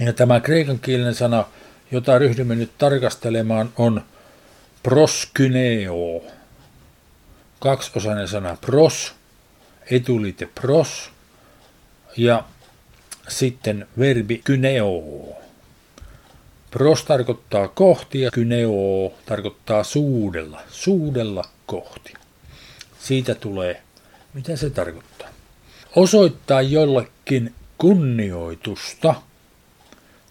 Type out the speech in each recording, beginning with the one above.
Ja tämä kreikan kielinen sana, jota ryhdymme nyt tarkastelemaan, on proskyneo. Kaksiosainen sana pros, etuliite pros ja sitten verbi kyneo. Pros tarkoittaa kohti ja kyneo tarkoittaa suudella, suudella kohti. Siitä tulee, mitä se tarkoittaa. Osoittaa jollekin kunnioitusta.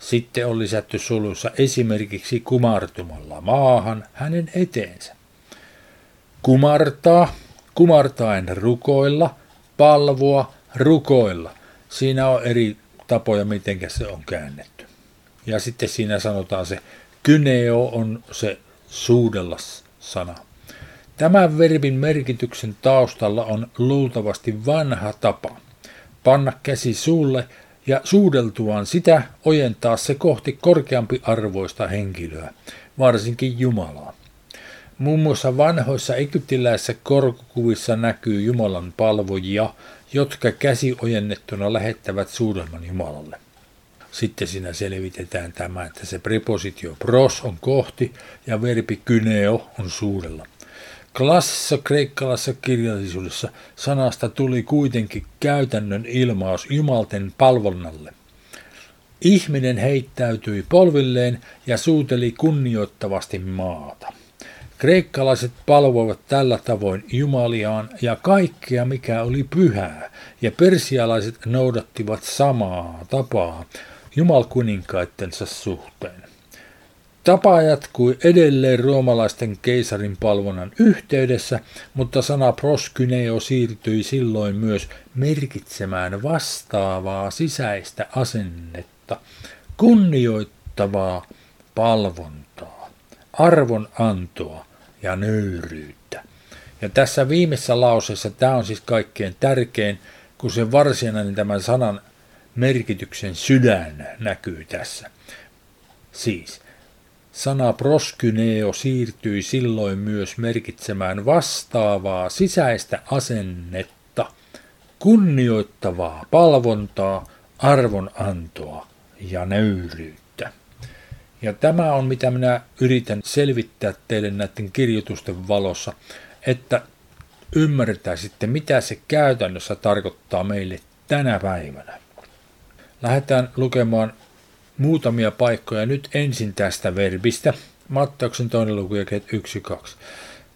Sitten on lisätty sulussa esimerkiksi kumartumalla maahan hänen eteensä. Kumartaa, kumartaen rukoilla, palvoa, rukoilla. Siinä on eri tapoja, miten se on käännetty. Ja sitten siinä sanotaan se kyneo on se suudella sana. Tämän verbin merkityksen taustalla on luultavasti vanha tapa panna käsi suulle ja suudeltuaan sitä ojentaa se kohti korkeampi arvoista henkilöä, varsinkin Jumalaa. Muun muassa vanhoissa egyptiläisissä korkokuvissa näkyy Jumalan palvojia, jotka käsi ojennettuna lähettävät suudelman Jumalalle. Sitten siinä selvitetään tämä, että se prepositio pros on kohti ja verbi kyneo on suudella. Klassisessa kreikkalaisessa kirjallisuudessa sanasta tuli kuitenkin käytännön ilmaus jumalten palvonnalle. Ihminen heittäytyi polvilleen ja suuteli kunnioittavasti maata. Kreikkalaiset palvoivat tällä tavoin Jumaliaan ja kaikkea, mikä oli pyhää, ja persialaiset noudattivat samaa tapaa jumalkuninkaittensa suhteen. Tapa jatkui edelleen roomalaisten keisarin palvonnan yhteydessä, mutta sana proskyneo siirtyi silloin myös merkitsemään vastaavaa sisäistä asennetta, kunnioittavaa palvontaa, arvonantoa ja nöyryyttä. Ja tässä viimeisessä lauseessa tämä on siis kaikkein tärkein, kun se varsinainen tämän sanan merkityksen sydän näkyy tässä. Siis Sana proskyneo siirtyi silloin myös merkitsemään vastaavaa sisäistä asennetta, kunnioittavaa palvontaa, arvonantoa ja nöyryyttä. Ja tämä on mitä minä yritän selvittää teille näiden kirjoitusten valossa, että ymmärtäisitte, mitä se käytännössä tarkoittaa meille tänä päivänä. Lähdetään lukemaan muutamia paikkoja nyt ensin tästä verbistä. Mattauksen toinen luku ja 1-2.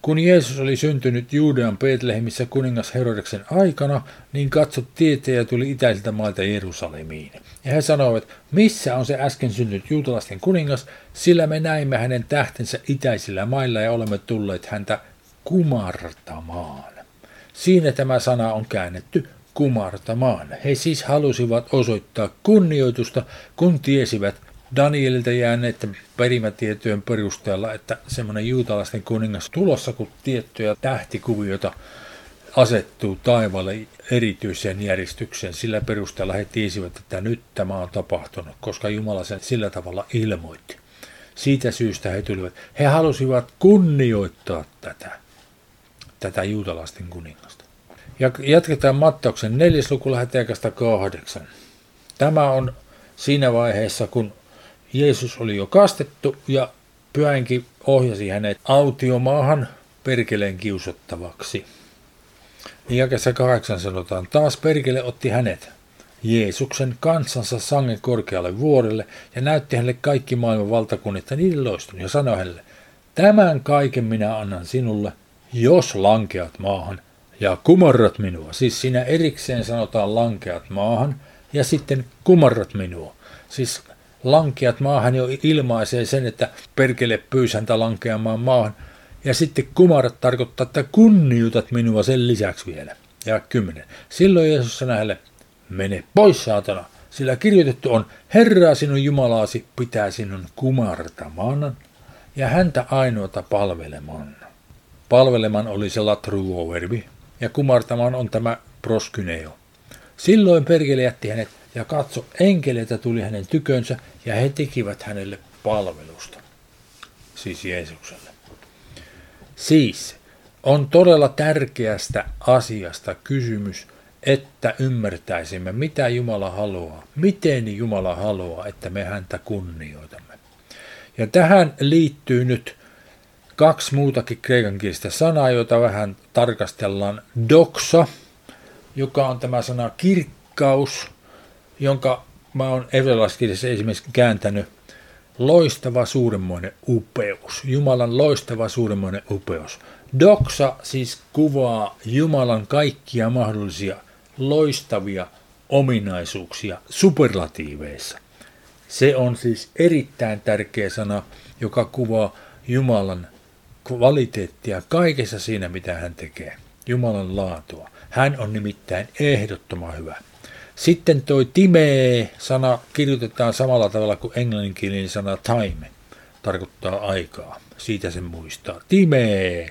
Kun Jeesus oli syntynyt Juudean Betlehemissä kuningas Herodeksen aikana, niin katsot tietäjä tuli itäisiltä mailta Jerusalemiin. Ja he sanoivat, missä on se äsken syntynyt juutalaisten kuningas, sillä me näimme hänen tähtensä itäisillä mailla ja olemme tulleet häntä kumartamaan. Siinä tämä sana on käännetty kumartamaan. He siis halusivat osoittaa kunnioitusta, kun tiesivät Danielilta jääneiden perimätietojen perusteella, että semmoinen juutalaisten kuningas tulossa, kun tiettyjä tähtikuvioita asettuu taivaalle erityiseen järjestykseen. Sillä perusteella he tiesivät, että nyt tämä on tapahtunut, koska Jumala sen sillä tavalla ilmoitti. Siitä syystä he tulivat. He halusivat kunnioittaa tätä, tätä juutalaisten kuningasta. Ja jatketaan Mattauksen neljäs luku läheteekasta kahdeksan. Tämä on siinä vaiheessa, kun Jeesus oli jo kastettu ja pyhänkin ohjasi hänet autiomaahan perkeleen kiusottavaksi. Jakessa kahdeksan sanotaan, taas perkele otti hänet, Jeesuksen kansansa sangen korkealle vuorelle ja näytti hänelle kaikki maailman valtakunnit ja niiden loistun ja sanoi hänelle, tämän kaiken minä annan sinulle, jos lankeat maahan ja kumarrat minua. Siis siinä erikseen sanotaan lankeat maahan ja sitten kumarrat minua. Siis lankeat maahan jo ilmaisee sen, että perkele pyysäntä lankeamaan maahan. Ja sitten kumarat tarkoittaa, että kunnioitat minua sen lisäksi vielä. Ja kymmenen. Silloin Jeesus sanoi hänelle, mene pois saatana, sillä kirjoitettu on, Herra sinun Jumalaasi pitää sinun kumartamaan ja häntä ainoata palvelemaan. Palveleman oli se latruoverbi, ja kumartamaan on tämä proskyneo. Silloin perkele jätti hänet ja katso, enkeleitä tuli hänen tykönsä ja he tekivät hänelle palvelusta. Siis Jeesukselle. Siis on todella tärkeästä asiasta kysymys, että ymmärtäisimme, mitä Jumala haluaa, miten Jumala haluaa, että me häntä kunnioitamme. Ja tähän liittyy nyt kaksi muutakin kreikankielistä sanaa, joita vähän tarkastellaan. Doxa, joka on tämä sana kirkkaus, jonka mä oon evrelaskirjassa esimerkiksi kääntänyt loistava suuremmoinen upeus. Jumalan loistava suuremmoinen upeus. Doxa siis kuvaa Jumalan kaikkia mahdollisia loistavia ominaisuuksia superlatiiveissa. Se on siis erittäin tärkeä sana, joka kuvaa Jumalan kvaliteettia kaikessa siinä, mitä hän tekee. Jumalan laatua. Hän on nimittäin ehdottoman hyvä. Sitten toi timee-sana kirjoitetaan samalla tavalla kuin englanninkielinen sana time. Tarkoittaa aikaa. Siitä sen muistaa. Timee.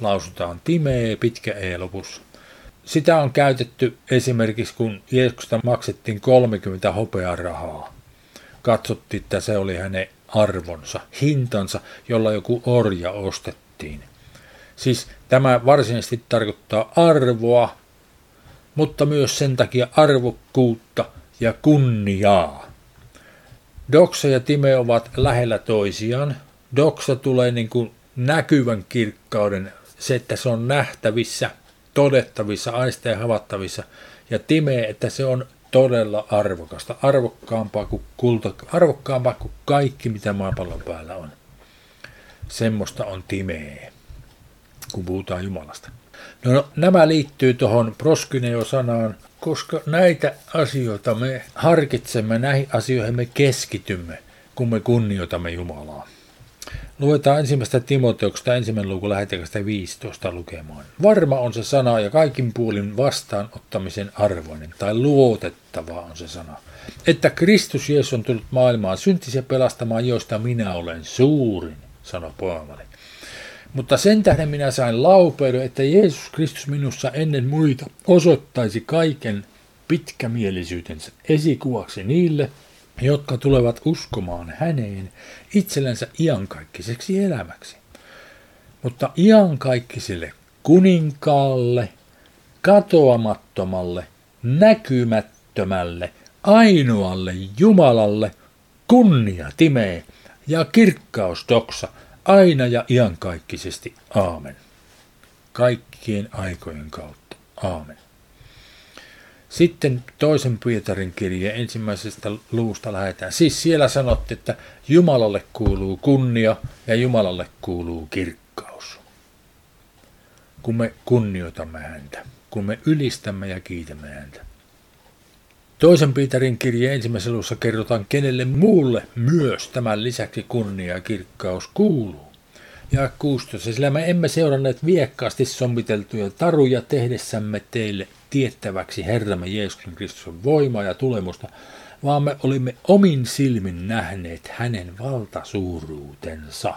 Lausutaan timee, pitkä e lopussa. Sitä on käytetty esimerkiksi, kun Jeesuksesta maksettiin 30 hopearahaa. Katsottiin, että se oli hänen arvonsa, hintansa, jolla joku orja ostettiin. Siis tämä varsinaisesti tarkoittaa arvoa, mutta myös sen takia arvokkuutta ja kunniaa. Doksa ja Time ovat lähellä toisiaan. Doksa tulee niin kuin näkyvän kirkkauden, se, että se on nähtävissä, todettavissa, aisteja havattavissa, ja Time, että se on todella arvokasta, arvokkaampaa kuin, kulta, arvokkaampaa kuin kaikki, mitä maapallon päällä on. Semmoista on Timee, kun puhutaan Jumalasta. No, no nämä liittyy tuohon proskyneo-sanaan, koska näitä asioita me harkitsemme, näihin asioihin me keskitymme, kun me kunnioitamme Jumalaa. Luetaan ensimmäistä Timoteuksesta ensimmäinen luku lähetekästä 15 lukemaan. Varma on se sana ja kaikin puolin vastaanottamisen arvoinen, tai luotettava on se sana. Että Kristus Jeesus on tullut maailmaan syntisiä pelastamaan, joista minä olen suurin, sanoi Paavali. Mutta sen tähden minä sain laupeuden, että Jeesus Kristus minussa ennen muita osoittaisi kaiken pitkämielisyytensä esikuvaksi niille, jotka tulevat uskomaan häneen itsellensä iankaikkiseksi elämäksi. Mutta iankaikkiselle kuninkaalle, katoamattomalle, näkymättömälle, ainoalle Jumalalle kunnia timee ja kirkkaus doksa aina ja iankaikkisesti. Aamen. Kaikkien aikojen kautta. Aamen. Sitten toisen Pietarin kirje ensimmäisestä luusta lähetään. Siis siellä sanottiin, että Jumalalle kuuluu kunnia ja Jumalalle kuuluu kirkkaus. Kun me kunnioitamme häntä, kun me ylistämme ja kiitämme häntä. Toisen Pietarin kirje ensimmäisessä luussa kerrotaan, kenelle muulle myös tämän lisäksi kunnia ja kirkkaus kuuluu. Ja 16. Sillä me emme seuranneet viekkaasti sommiteltuja taruja tehdessämme teille tiettäväksi Herramme Jeesuksen Kristuksen voimaa ja tulemusta, vaan me olimme omin silmin nähneet hänen valtasuuruutensa.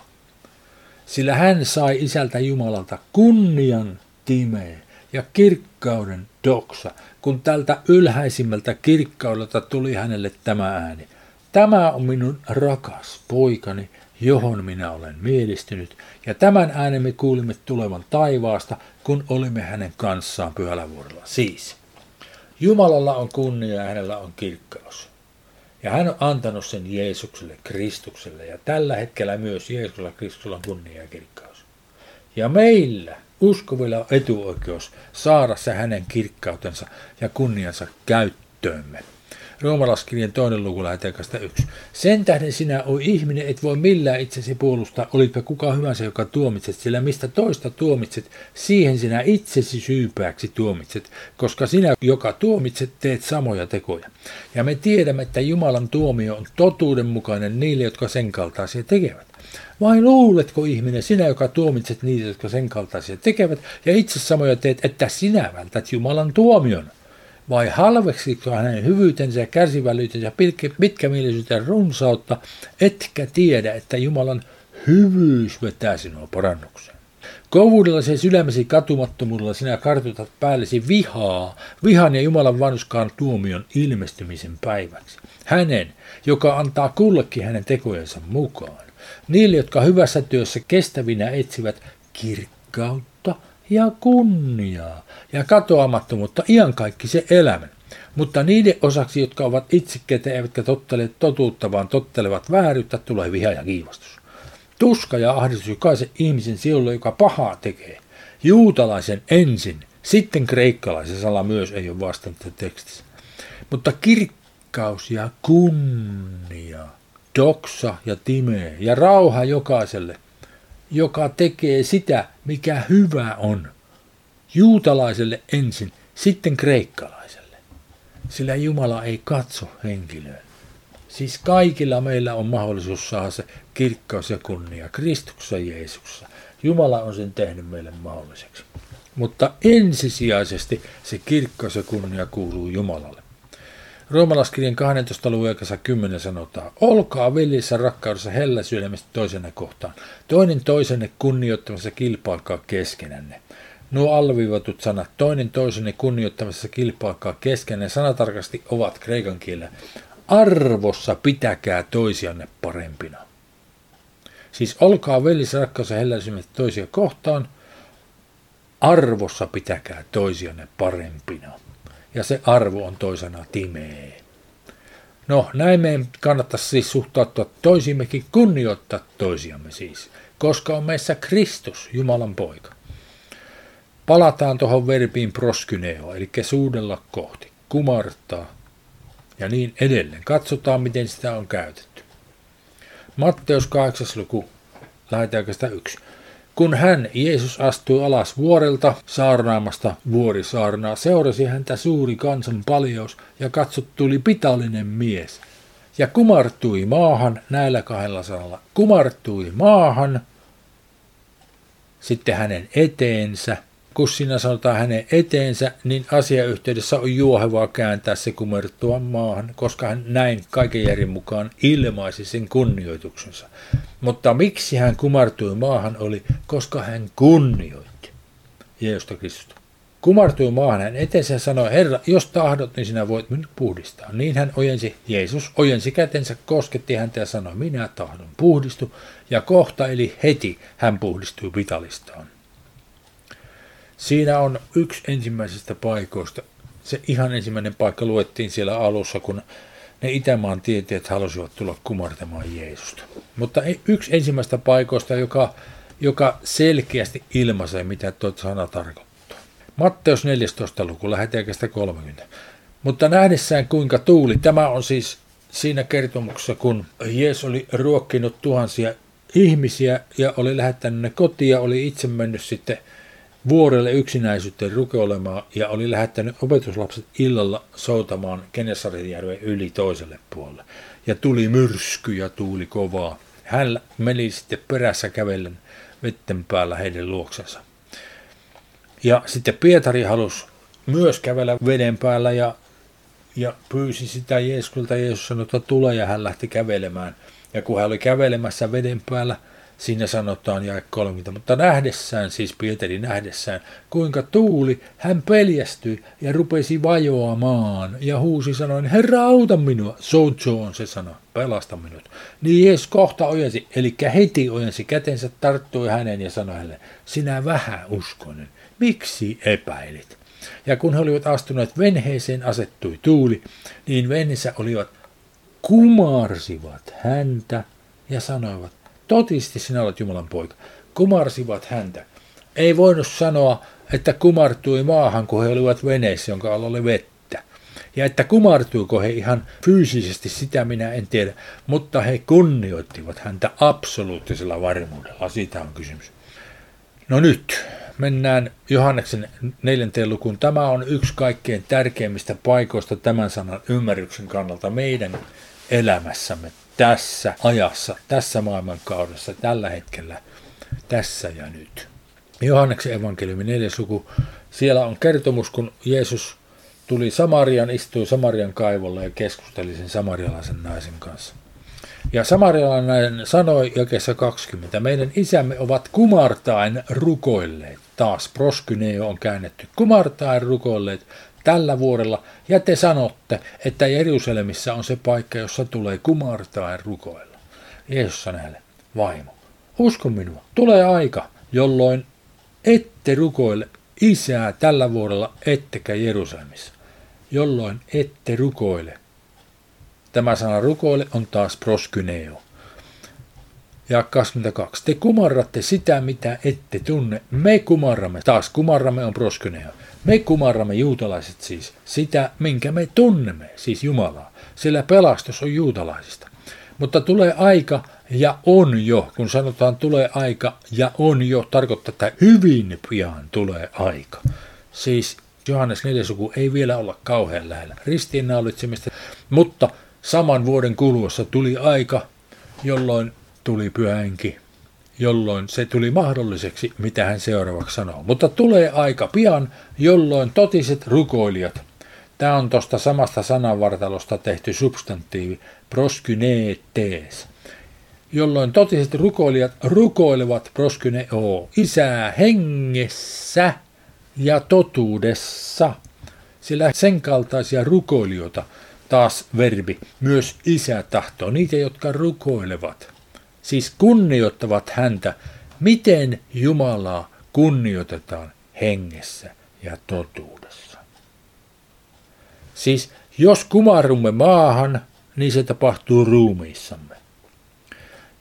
Sillä hän sai isältä Jumalalta kunnian timeä ja kirkkauden doksa, kun tältä ylhäisimmältä kirkkaudelta tuli hänelle tämä ääni. Tämä on minun rakas poikani, johon minä olen mielistynyt, ja tämän äänen me kuulimme tulevan taivaasta, kun olimme hänen kanssaan pyhällä. Siis, Jumalalla on kunnia ja hänellä on kirkkaus. Ja hän on antanut sen Jeesukselle, Kristukselle, ja tällä hetkellä myös Jeesuksella Kristuksella on kunnia ja kirkkaus. Ja meillä, uskovilla on etuoikeus saada se hänen kirkkautensa ja kunniansa käyttöömme. Roomalaskirjan toinen luku lähetekasta yksi. Sen tähden sinä, o ihminen, et voi millään itsesi puolustaa, olitpa kuka hyvänsä, joka tuomitset, sillä mistä toista tuomitset, siihen sinä itsesi syypääksi tuomitset, koska sinä, joka tuomitset, teet samoja tekoja. Ja me tiedämme, että Jumalan tuomio on totuudenmukainen niille, jotka sen kaltaisia tekevät. Vai luuletko ihminen, sinä joka tuomitset niitä, jotka sen kaltaisia tekevät, ja itse samoja teet, että sinä vältät Jumalan tuomion? Vai halveksiko hänen hyvyytensä ja kärsivällisyytensä pitkämielisyytensä runsautta, etkä tiedä, että Jumalan hyvyys vetää sinua parannukseen. Kovuudella se sydämesi katumattomuudella sinä kartutat päällesi vihaa, vihan ja Jumalan vanhuskaan tuomion ilmestymisen päiväksi. Hänen, joka antaa kullekin hänen tekojensa mukaan. Niille, jotka hyvässä työssä kestävinä etsivät kirkkautta ja kunniaa ja katoamattomuutta se elämän. Mutta niiden osaksi, jotka ovat itsekkeitä eivätkä tottele totuutta, vaan tottelevat vääryyttä, tulee viha ja kiivastus. Tuska ja ahdistus jokaisen ihmisen sielulle, joka pahaa tekee. Juutalaisen ensin, sitten kreikkalaisen sala myös ei ole vastannut tekstissä. Mutta kirkkaus ja kunnia, doksa ja time ja rauha jokaiselle, joka tekee sitä, mikä hyvä on. Juutalaiselle ensin, sitten kreikkalaiselle. Sillä Jumala ei katso henkilöön. Siis kaikilla meillä on mahdollisuus saada se kirkkaus ja kunnia Kristuksessa Jeesuksessa. Jumala on sen tehnyt meille mahdolliseksi. Mutta ensisijaisesti se kirkkaus ja kunnia kuuluu Jumalalle. Roomalaskirjan 12. luvun 10 sanotaan, olkaa veljissä rakkaudessa hellä sydämestä toisenne kohtaan, toinen toisenne kunnioittamassa kilpailkaa keskenänne. Nuo alviivatut sanat, toinen toisenne kunnioittamassa kilpailkaa keskenään, sanatarkasti ovat kreikan kielellä. Arvossa pitäkää toisianne parempina. Siis olkaa veljissä rakkaudessa hellä sydämestä toisia kohtaan, arvossa pitäkää toisianne parempina ja se arvo on toisena timee. No, näin meidän kannattaisi siis suhtautua toisimmekin, kunnioittaa toisiamme siis, koska on meissä Kristus, Jumalan poika. Palataan tuohon verbiin proskyneo, eli suudella kohti, kumartaa ja niin edelleen. Katsotaan, miten sitä on käytetty. Matteus 8. luku, lähetäänkö sitä yksi. Kun hän, Jeesus, astui alas vuorelta saarnaamasta vuorisaarnaa, seurasi häntä suuri kansan paljous ja katsot tuli pitallinen mies. Ja kumartui maahan näillä kahdella sanalla. Kumartui maahan, sitten hänen eteensä – kun siinä sanotaan hänen eteensä, niin asiayhteydessä on juohevaa kääntää se kumertua maahan, koska hän näin kaiken järjen mukaan ilmaisi sen kunnioituksensa. Mutta miksi hän kumartui maahan oli, koska hän kunnioitti Jeesusta Kristusta. Kumartui maahan hän eteensä ja sanoi, Herra, jos tahdot, niin sinä voit minut puhdistaa. Niin hän ojensi, Jeesus ojensi kätensä, kosketti häntä ja sanoi, minä tahdon puhdistu. Ja kohta eli heti hän puhdistui vitalistaan. Siinä on yksi ensimmäisistä paikoista. Se ihan ensimmäinen paikka luettiin siellä alussa, kun ne Itämaan tieteet halusivat tulla kumartamaan Jeesusta. Mutta yksi ensimmäistä paikoista, joka, joka selkeästi ilmaisee, mitä tuo sana tarkoittaa. Matteus 14. luku, läheteekästä 30. Mutta nähdessään kuinka tuuli, tämä on siis siinä kertomuksessa, kun Jeesus oli ruokkinut tuhansia ihmisiä ja oli lähettänyt ne kotiin ja oli itse mennyt sitten vuorelle yksinäisyyteen rukoilemaan ja oli lähettänyt opetuslapset illalla soutamaan Kenesarinjärven yli toiselle puolelle. Ja tuli myrsky ja tuuli kovaa. Hän meni sitten perässä kävellen vetten päällä heidän luoksensa. Ja sitten Pietari halusi myös kävellä veden päällä ja, ja pyysi sitä Jeeskulta. Jeesus sanoi, että tule ja hän lähti kävelemään. Ja kun hän oli kävelemässä veden päällä – Siinä sanotaan jae 30, mutta nähdessään, siis Pietari nähdessään, kuinka tuuli, hän peljästyi ja rupesi vajoamaan ja huusi sanoen, Herra auta minua, Sojo on se sana, pelasta minut. Niin Jeesus kohta ojensi, eli heti ojensi kätensä, tarttui hänen ja sanoi hänelle, sinä vähän uskonen, miksi epäilit? Ja kun he olivat astuneet venheeseen, asettui tuuli, niin venessä olivat kumarsivat häntä ja sanoivat, Totisesti sinä olet Jumalan poika. Kumarsivat häntä. Ei voinut sanoa, että kumartui maahan, kun he olivat veneessä, jonka alla oli vettä. Ja että kumartuiko he ihan fyysisesti, sitä minä en tiedä, mutta he kunnioittivat häntä absoluuttisella varmuudella. Siitä on kysymys. No nyt mennään Johanneksen neljänteen lukuun. Tämä on yksi kaikkein tärkeimmistä paikoista tämän sanan ymmärryksen kannalta meidän elämässämme tässä ajassa, tässä maailmankaudessa, tällä hetkellä, tässä ja nyt. Johanneksen evankeliumi neljäs luku, siellä on kertomus, kun Jeesus tuli Samarian, istui Samarian kaivolla ja keskusteli sen samarialaisen naisen kanssa. Ja samarialainen sanoi jakessa 20, meidän isämme ovat kumartain rukoilleet. Taas proskyneo on käännetty. Kumartain rukoilleet tällä vuodella, ja te sanotte, että Jerusalemissa on se paikka, jossa tulee kumartaa ja rukoilla. Jeesus sanoi hänelle, vaimo, usko minua, tulee aika, jolloin ette rukoile isää tällä vuodella ettekä Jerusalemissa, jolloin ette rukoile. Tämä sana rukoile on taas proskyneo. Ja 22. Te kumarratte sitä, mitä ette tunne. Me kumarramme. Taas kumarramme on proskyneo. Me kumarramme juutalaiset siis sitä, minkä me tunnemme, siis Jumalaa. Sillä pelastus on juutalaisista. Mutta tulee aika ja on jo, kun sanotaan tulee aika ja on jo, tarkoittaa, että hyvin pian tulee aika. Siis Johannes 4. suku ei vielä olla kauhean lähellä ristiinnaulitsemista, mutta saman vuoden kuluessa tuli aika, jolloin tuli pyhänki, jolloin se tuli mahdolliseksi, mitä hän seuraavaksi sanoo. Mutta tulee aika pian, jolloin totiset rukoilijat, tämä on tuosta samasta sananvartalosta tehty substantiivi, proskyneetees, jolloin totiset rukoilijat rukoilevat proskyneo, isää hengessä ja totuudessa, sillä sen kaltaisia rukoilijoita, taas verbi, myös isä tahtoo, niitä, jotka rukoilevat, siis kunnioittavat häntä, miten Jumalaa kunnioitetaan hengessä ja totuudessa. Siis jos kumarrumme maahan, niin se tapahtuu ruumiissamme.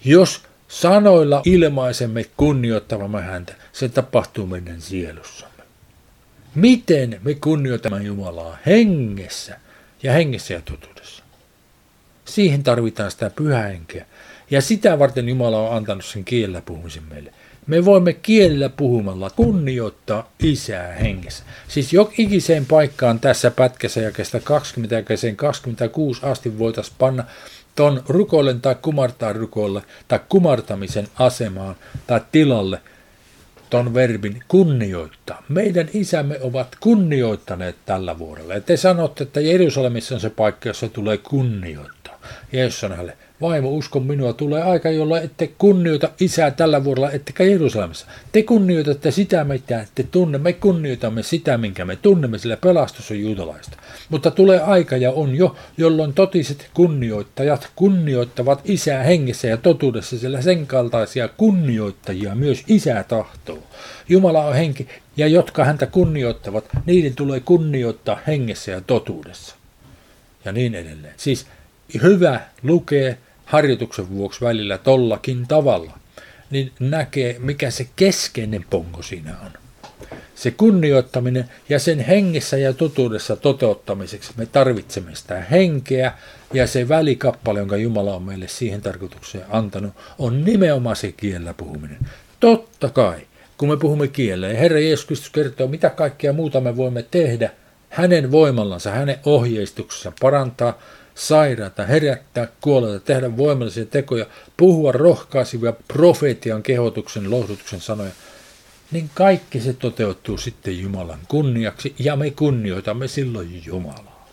Jos sanoilla ilmaisemme kunnioittavamme häntä, se tapahtuu meidän sielussamme. Miten me kunnioitamme Jumalaa hengessä ja hengessä ja totuudessa? Siihen tarvitaan sitä pyhähenkeä. Ja sitä varten Jumala on antanut sen kielellä puhumisen meille. Me voimme kielellä puhumalla kunnioittaa isää hengessä. Siis ikiseen paikkaan tässä pätkässä ja kestä 20 ja 26 asti voitaisiin panna ton rukoilen tai kumartaa rukoille tai kumartamisen asemaan tai tilalle ton verbin kunnioittaa. Meidän isämme ovat kunnioittaneet tällä vuodella. Ja te sanotte, että Jerusalemissa on se paikka, jossa tulee kunnioittaa. Jeesus on hänelle, Vaimo, uskon minua, tulee aika, jolla ette kunnioita isää tällä vuodella, ettekä Jerusalemissa. Te kunnioitatte sitä, mitä te tunne. Me kunnioitamme sitä, minkä me tunnemme, sillä pelastus on juutalaista. Mutta tulee aika ja on jo, jolloin totiset kunnioittajat kunnioittavat isää hengessä ja totuudessa, sillä sen kaltaisia kunnioittajia myös isä tahtoo. Jumala on henki, ja jotka häntä kunnioittavat, niiden tulee kunnioittaa hengessä ja totuudessa. Ja niin edelleen. Siis hyvä lukee harjoituksen vuoksi välillä tollakin tavalla, niin näkee, mikä se keskeinen pongo siinä on. Se kunnioittaminen ja sen hengessä ja totuudessa toteuttamiseksi me tarvitsemme sitä henkeä ja se välikappale, jonka Jumala on meille siihen tarkoitukseen antanut, on nimenomaan se kielellä puhuminen. Totta kai, kun me puhumme kielellä ja Herra Jeesus Kristus kertoo, mitä kaikkea muuta me voimme tehdä hänen voimallansa, hänen ohjeistuksessa parantaa sairaata, herättää kuolleita, tehdä voimallisia tekoja, puhua rohkaisivia profeetian kehotuksen, lohdutuksen sanoja, niin kaikki se toteutuu sitten Jumalan kunniaksi ja me kunnioitamme silloin Jumalaa.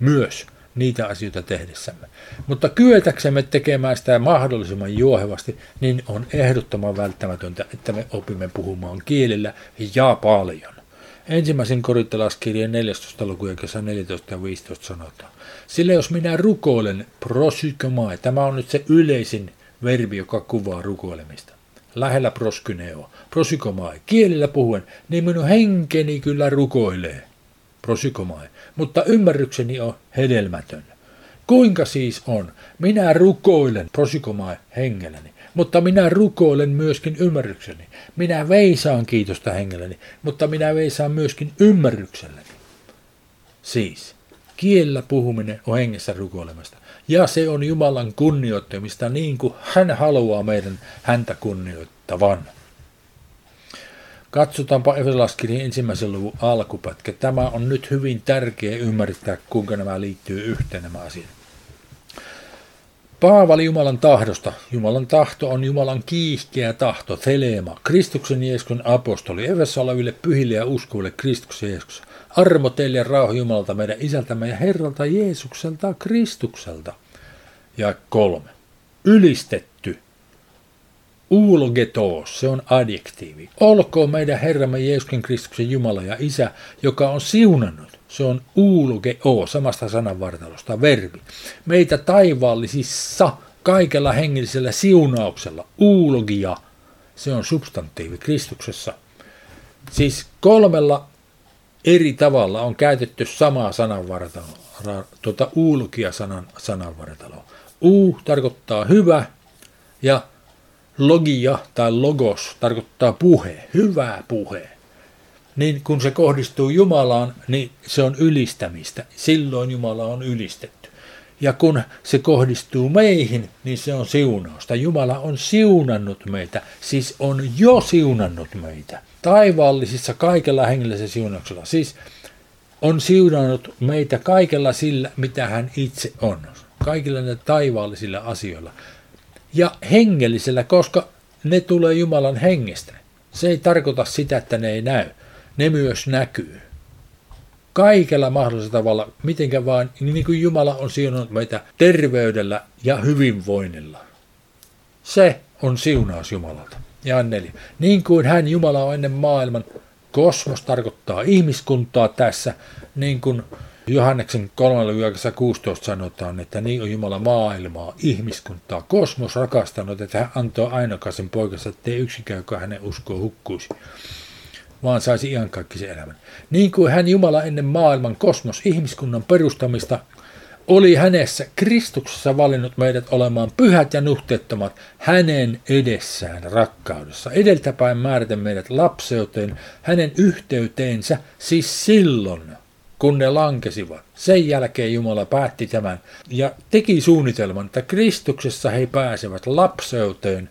Myös niitä asioita tehdessämme. Mutta kyetäksemme tekemään sitä mahdollisimman juohevasti, niin on ehdottoman välttämätöntä, että me opimme puhumaan kielellä ja paljon. Ensimmäisen korittalaskirjeen 14. luku ja kesä 14 ja 15 sanotaan. Sillä jos minä rukoilen prosykomai, tämä on nyt se yleisin verbi, joka kuvaa rukoilemista. Lähellä proskyneo, prosykomai, kielillä puhuen, niin minun henkeni kyllä rukoilee. Prosykomai, mutta ymmärrykseni on hedelmätön. Kuinka siis on? Minä rukoilen prosykomai hengelläni, mutta minä rukoilen myöskin ymmärrykseni. Minä veisaan kiitosta hengelläni, mutta minä veisaan myöskin ymmärrykselläni. Siis, kiellä puhuminen on hengessä rukoilemasta. Ja se on Jumalan kunnioittamista niin kuin hän haluaa meidän häntä kunnioittavan. Katsotaanpa Efesolaiskirjan ensimmäisen luvun alkupätkä. Tämä on nyt hyvin tärkeä ymmärtää, kuinka nämä liittyy yhteen nämä asiat. Paavali Jumalan tahdosta. Jumalan tahto on Jumalan kiihkeä tahto, telema. Kristuksen Jeesuksen apostoli, Evessä oleville pyhille ja uskoille Kristuksen Jeesuksessa. Armo teille ja rauha Jumalalta, meidän isältämme ja Herralta Jeesukselta Kristukselta. Ja kolme. Ylistetty. Uulogetos, se on adjektiivi. Olkoon meidän Herramme Jeesuksen Kristuksen Jumala ja Isä, joka on siunannut se on o, samasta sananvartalosta, verbi. Meitä taivaallisissa kaikella hengellisellä siunauksella, uulogia, se on substantiivi Kristuksessa. Siis kolmella eri tavalla on käytetty samaa sananvartaloa, tuota uulukia sanan sananvartaloa. U tarkoittaa hyvä ja logia tai logos tarkoittaa puhe, hyvä puhe. Niin kun se kohdistuu Jumalaan, niin se on ylistämistä. Silloin Jumala on ylistetty. Ja kun se kohdistuu meihin, niin se on siunausta. Jumala on siunannut meitä, siis on jo siunannut meitä. Taivaallisissa kaikella hengellisellä siunauksella. Siis on siunannut meitä kaikella sillä, mitä hän itse on. Kaikilla ne taivaallisilla asioilla. Ja hengellisellä, koska ne tulee Jumalan hengestä. Se ei tarkoita sitä, että ne ei näy. Ne myös näkyy. Kaikella mahdollisella tavalla, mitenkä vaan, niin kuin Jumala on siunannut meitä terveydellä ja hyvinvoinnilla. Se on siunaus Jumalalta. Ja neljä. Niin kuin hän Jumala on ennen maailman Kosmos tarkoittaa ihmiskuntaa tässä, niin kuin Johanneksen 3.16 sanotaan, että niin on Jumala maailmaa, ihmiskuntaa, kosmos rakastanut, että hän antoi ainokaisen poikansa, ettei yksikään, joka hänen uskoo hukkuisi, vaan saisi iankaikkisen elämän. Niin kuin hän Jumala ennen maailman kosmos ihmiskunnan perustamista oli hänessä Kristuksessa valinnut meidät olemaan pyhät ja nuhteettomat hänen edessään rakkaudessa. Edeltäpäin määräten meidät lapseuteen, hänen yhteyteensä, siis silloin, kun ne lankesivat. Sen jälkeen Jumala päätti tämän ja teki suunnitelman, että Kristuksessa he pääsevät lapseuteen,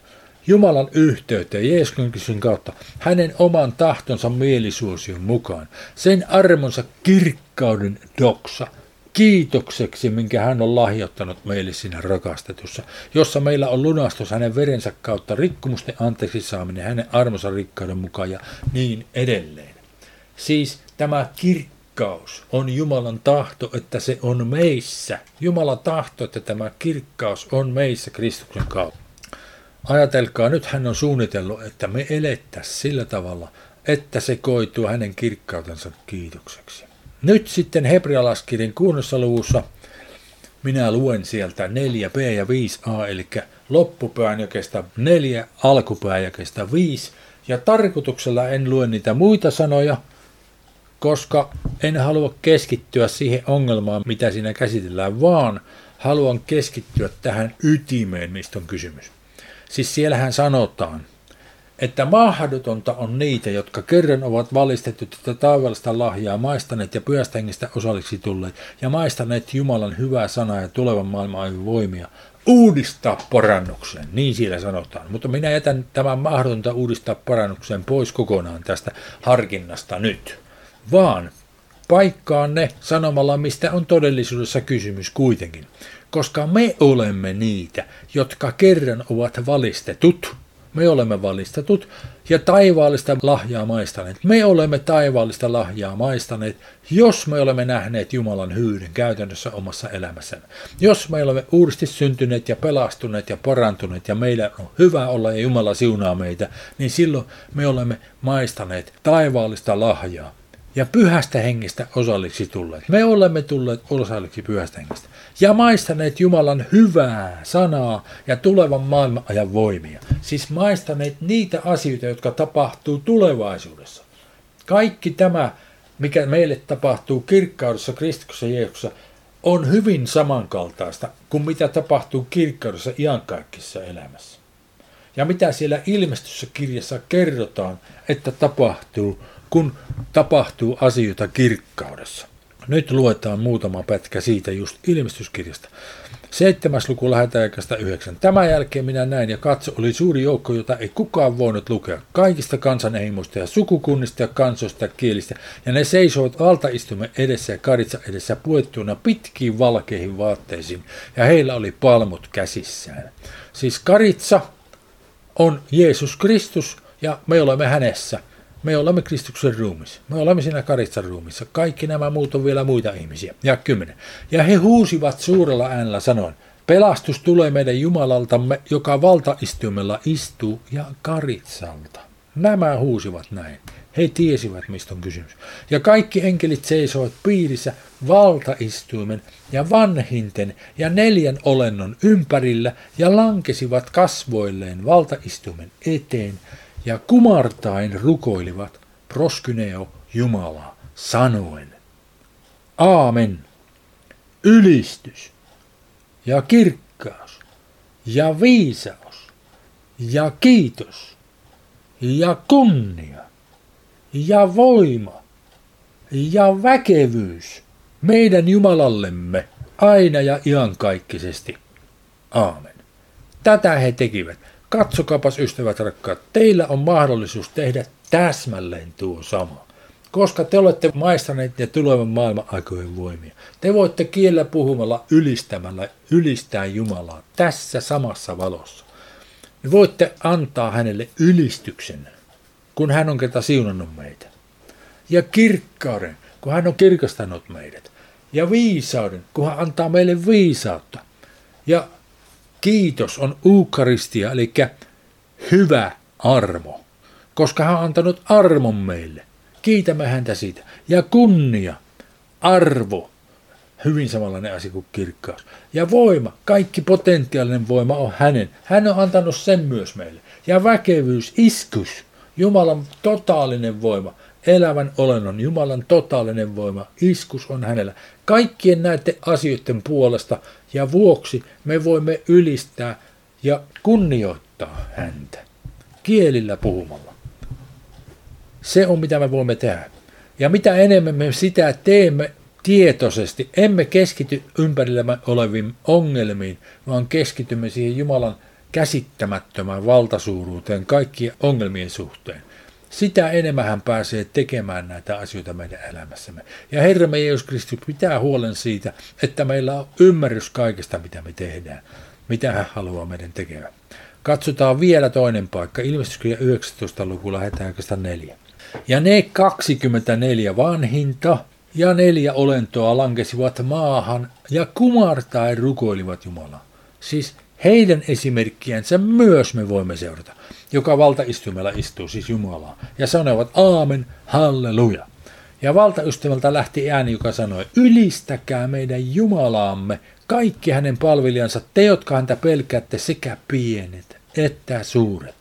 Jumalan yhteyteen Jeesuksen kautta, hänen oman tahtonsa mielisuosion mukaan, sen armonsa kirkkauden doksa, kiitokseksi, minkä hän on lahjoittanut meille siinä rakastetussa, jossa meillä on lunastus hänen verensä kautta, rikkumusten anteeksi saaminen hänen armonsa rikkauden mukaan ja niin edelleen. Siis tämä kirkkaus on Jumalan tahto, että se on meissä. Jumalan tahto, että tämä kirkkaus on meissä Kristuksen kautta. Ajatelkaa, nyt hän on suunnitellut, että me elettäisiin sillä tavalla, että se koituu hänen kirkkautensa kiitokseksi. Nyt sitten hebrealaiskirjan kuunnessa luvussa minä luen sieltä 4b ja 5a, eli loppupään jakesta 4, alkupään jakesta 5. Ja tarkoituksella en lue niitä muita sanoja, koska en halua keskittyä siihen ongelmaan, mitä siinä käsitellään, vaan haluan keskittyä tähän ytimeen, mistä on kysymys. Siis siellähän sanotaan, että mahdotonta on niitä, jotka kerran ovat valistettu tätä taivallista lahjaa, maistaneet ja pyhästä hengestä osalliksi tulleet, ja maistaneet Jumalan hyvää sanaa ja tulevan maailman voimia, uudistaa parannukseen, niin siellä sanotaan. Mutta minä jätän tämän mahdotonta uudistaa parannukseen pois kokonaan tästä harkinnasta nyt, vaan paikkaan ne sanomalla, mistä on todellisuudessa kysymys kuitenkin. Koska me olemme niitä, jotka kerran ovat valistetut, me olemme valistetut ja taivaallista lahjaa maistaneet. Me olemme taivaallista lahjaa maistaneet, jos me olemme nähneet Jumalan hyyden käytännössä omassa elämässämme. Jos me olemme uudesti syntyneet ja pelastuneet ja parantuneet ja meillä on hyvä olla ja Jumala siunaa meitä, niin silloin me olemme maistaneet taivaallista lahjaa ja pyhästä hengestä osalliksi tulleet. Me olemme tulleet osalliksi pyhästä hengestä ja maistaneet Jumalan hyvää sanaa ja tulevan maailman ajan voimia. Siis maistaneet niitä asioita, jotka tapahtuu tulevaisuudessa. Kaikki tämä, mikä meille tapahtuu kirkkaudessa Kristuksessa Jeesuksessa, on hyvin samankaltaista kuin mitä tapahtuu kirkkaudessa iankaikkisessa elämässä. Ja mitä siellä ilmestyssä kirjassa kerrotaan, että tapahtuu, kun tapahtuu asioita kirkkaudessa. Nyt luetaan muutama pätkä siitä just ilmestyskirjasta. Seitsemäs luku lähetäjäkästä yhdeksän. Tämän jälkeen minä näin ja katso oli suuri joukko, jota ei kukaan voinut lukea. Kaikista kansanheimoista ja sukukunnista ja kansoista ja kielistä. Ja ne seisoivat valtaistumme edessä ja karitsa edessä puettuina pitkiin valkeihin vaatteisiin. Ja heillä oli palmut käsissään. Siis karitsa on Jeesus Kristus ja me olemme hänessä – me olemme Kristuksen ruumissa. Me olemme siinä karitsan ruumissa. Kaikki nämä muut on vielä muita ihmisiä. Ja kymmenen. Ja he huusivat suurella äänellä sanoen, pelastus tulee meidän Jumalaltamme, joka valtaistuimella istuu ja karitsalta. Nämä huusivat näin. He tiesivät, mistä on kysymys. Ja kaikki enkelit seisoivat piirissä valtaistuimen ja vanhinten ja neljän olennon ympärillä ja lankesivat kasvoilleen valtaistuimen eteen ja kumartain rukoilivat, proskyneo Jumalaa sanoen. Aamen. Ylistys ja kirkkaus ja viisaus ja kiitos ja kunnia ja voima ja väkevyys meidän Jumalallemme aina ja iankaikkisesti. Aamen. Tätä he tekivät. Katsokapas ystävät rakkaat, teillä on mahdollisuus tehdä täsmälleen tuo sama. Koska te olette maistaneet ja tulevan maailman aikojen voimia. Te voitte kiellä puhumalla ylistämällä ylistää Jumalaa tässä samassa valossa. Me voitte antaa hänelle ylistyksen, kun hän on ketä siunannut meitä. Ja kirkkauden, kun hän on kirkastanut meidät. Ja viisauden, kun hän antaa meille viisautta. Ja kiitos on uukaristia, eli hyvä armo, koska hän on antanut armon meille. Kiitämme häntä siitä. Ja kunnia, arvo, hyvin samanlainen asia kuin kirkkaus. Ja voima, kaikki potentiaalinen voima on hänen. Hän on antanut sen myös meille. Ja väkevyys, iskus, Jumalan totaalinen voima, elävän olennon, Jumalan totaalinen voima, iskus on hänellä. Kaikkien näiden asioiden puolesta ja vuoksi me voimme ylistää ja kunnioittaa häntä kielillä puhumalla. Se on mitä me voimme tehdä. Ja mitä enemmän me sitä teemme tietoisesti, emme keskity ympärillämme oleviin ongelmiin, vaan keskitymme siihen Jumalan käsittämättömään valtasuuruuteen kaikkien ongelmien suhteen. Sitä enemmän hän pääsee tekemään näitä asioita meidän elämässämme. Ja Herramme Jeesus Kristus pitää huolen siitä, että meillä on ymmärrys kaikesta, mitä me tehdään, mitä hän haluaa meidän tekemään. Katsotaan vielä toinen paikka, ilmestyskirja 19. luku, lähetään 4. Ja ne 24 vanhinta ja neljä olentoa lankesivat maahan ja kumartaen rukoilivat Jumalaa. Siis heidän esimerkkiänsä myös me voimme seurata, joka valtaistumella istuu, siis Jumalaa. Ja sanovat aamen, halleluja. Ja valtaistumelta lähti ääni, joka sanoi, ylistäkää meidän Jumalaamme, kaikki hänen palvelijansa, te, jotka häntä pelkäätte, sekä pienet että suuret.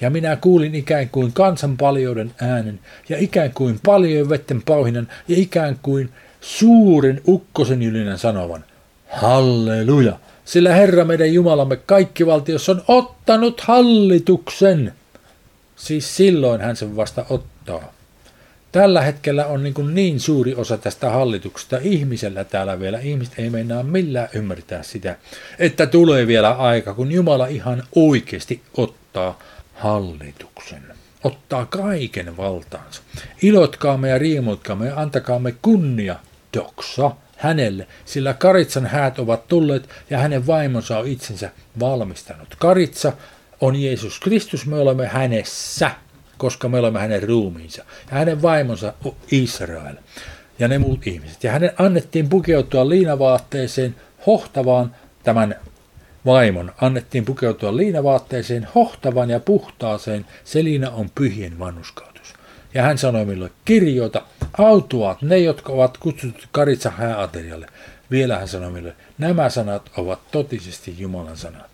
Ja minä kuulin ikään kuin kansan paljouden äänen ja ikään kuin paljon vetten pauhinan ja ikään kuin suuren ukkosen ylinän sanovan, halleluja, sillä Herra meidän Jumalamme kaikki valtiossa on ottanut hallituksen. Siis silloin hän sen vasta ottaa. Tällä hetkellä on niin, niin suuri osa tästä hallituksesta ihmisellä täällä vielä. Ihmiset ei meinaa millään ymmärtää sitä, että tulee vielä aika, kun Jumala ihan oikeasti ottaa hallituksen. Ottaa kaiken valtaansa. Ilotkaamme ja riimutkaamme ja antakaamme kunnia, doksa, hänelle, sillä Karitsan häät ovat tulleet ja hänen vaimonsa on itsensä valmistanut. Karitsa on Jeesus Kristus, me olemme hänessä, koska me olemme hänen ruumiinsa. Ja hänen vaimonsa on Israel ja ne muut ihmiset. Ja hänen annettiin pukeutua liinavaatteeseen hohtavaan tämän vaimon annettiin pukeutua liinavaatteeseen hohtavan ja puhtaaseen, se liina on pyhien vannuskautus. Ja hän sanoi minulle, kirjoita, autuaat ne, jotka ovat kutsuttu Karitsa hääaterialle. Vielä hän sanoi minulle, nämä sanat ovat totisesti Jumalan sanat.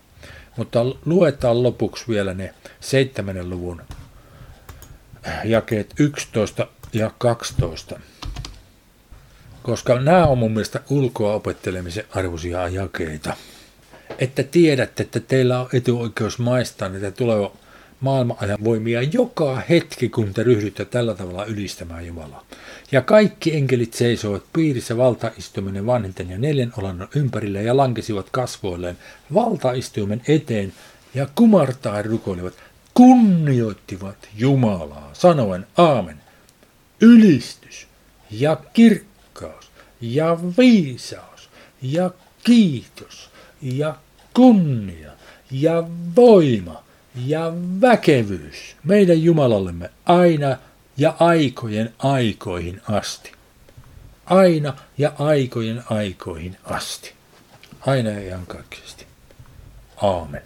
Mutta luetaan lopuksi vielä ne seitsemännen luvun jakeet 11 ja 12. Koska nämä on mun mielestä ulkoa opettelemisen arvoisia jakeita että tiedätte, että teillä on etuoikeus maistaa niitä tuleva maailmanajan voimia joka hetki, kun te ryhdytte tällä tavalla ylistämään Jumalaa. Ja kaikki enkelit seisoivat piirissä valtaistuminen vanhinten ja neljän olannon ympärillä ja lankesivat kasvoilleen valtaistuimen eteen ja kumartaen rukoilivat, kunnioittivat Jumalaa, sanoen aamen. Ylistys ja kirkkaus ja viisaus ja kiitos ja kunnia ja voima ja väkevyys meidän Jumalallemme aina ja aikojen aikoihin asti. Aina ja aikojen aikoihin asti. Aina ja iankaikkisesti. Aamen.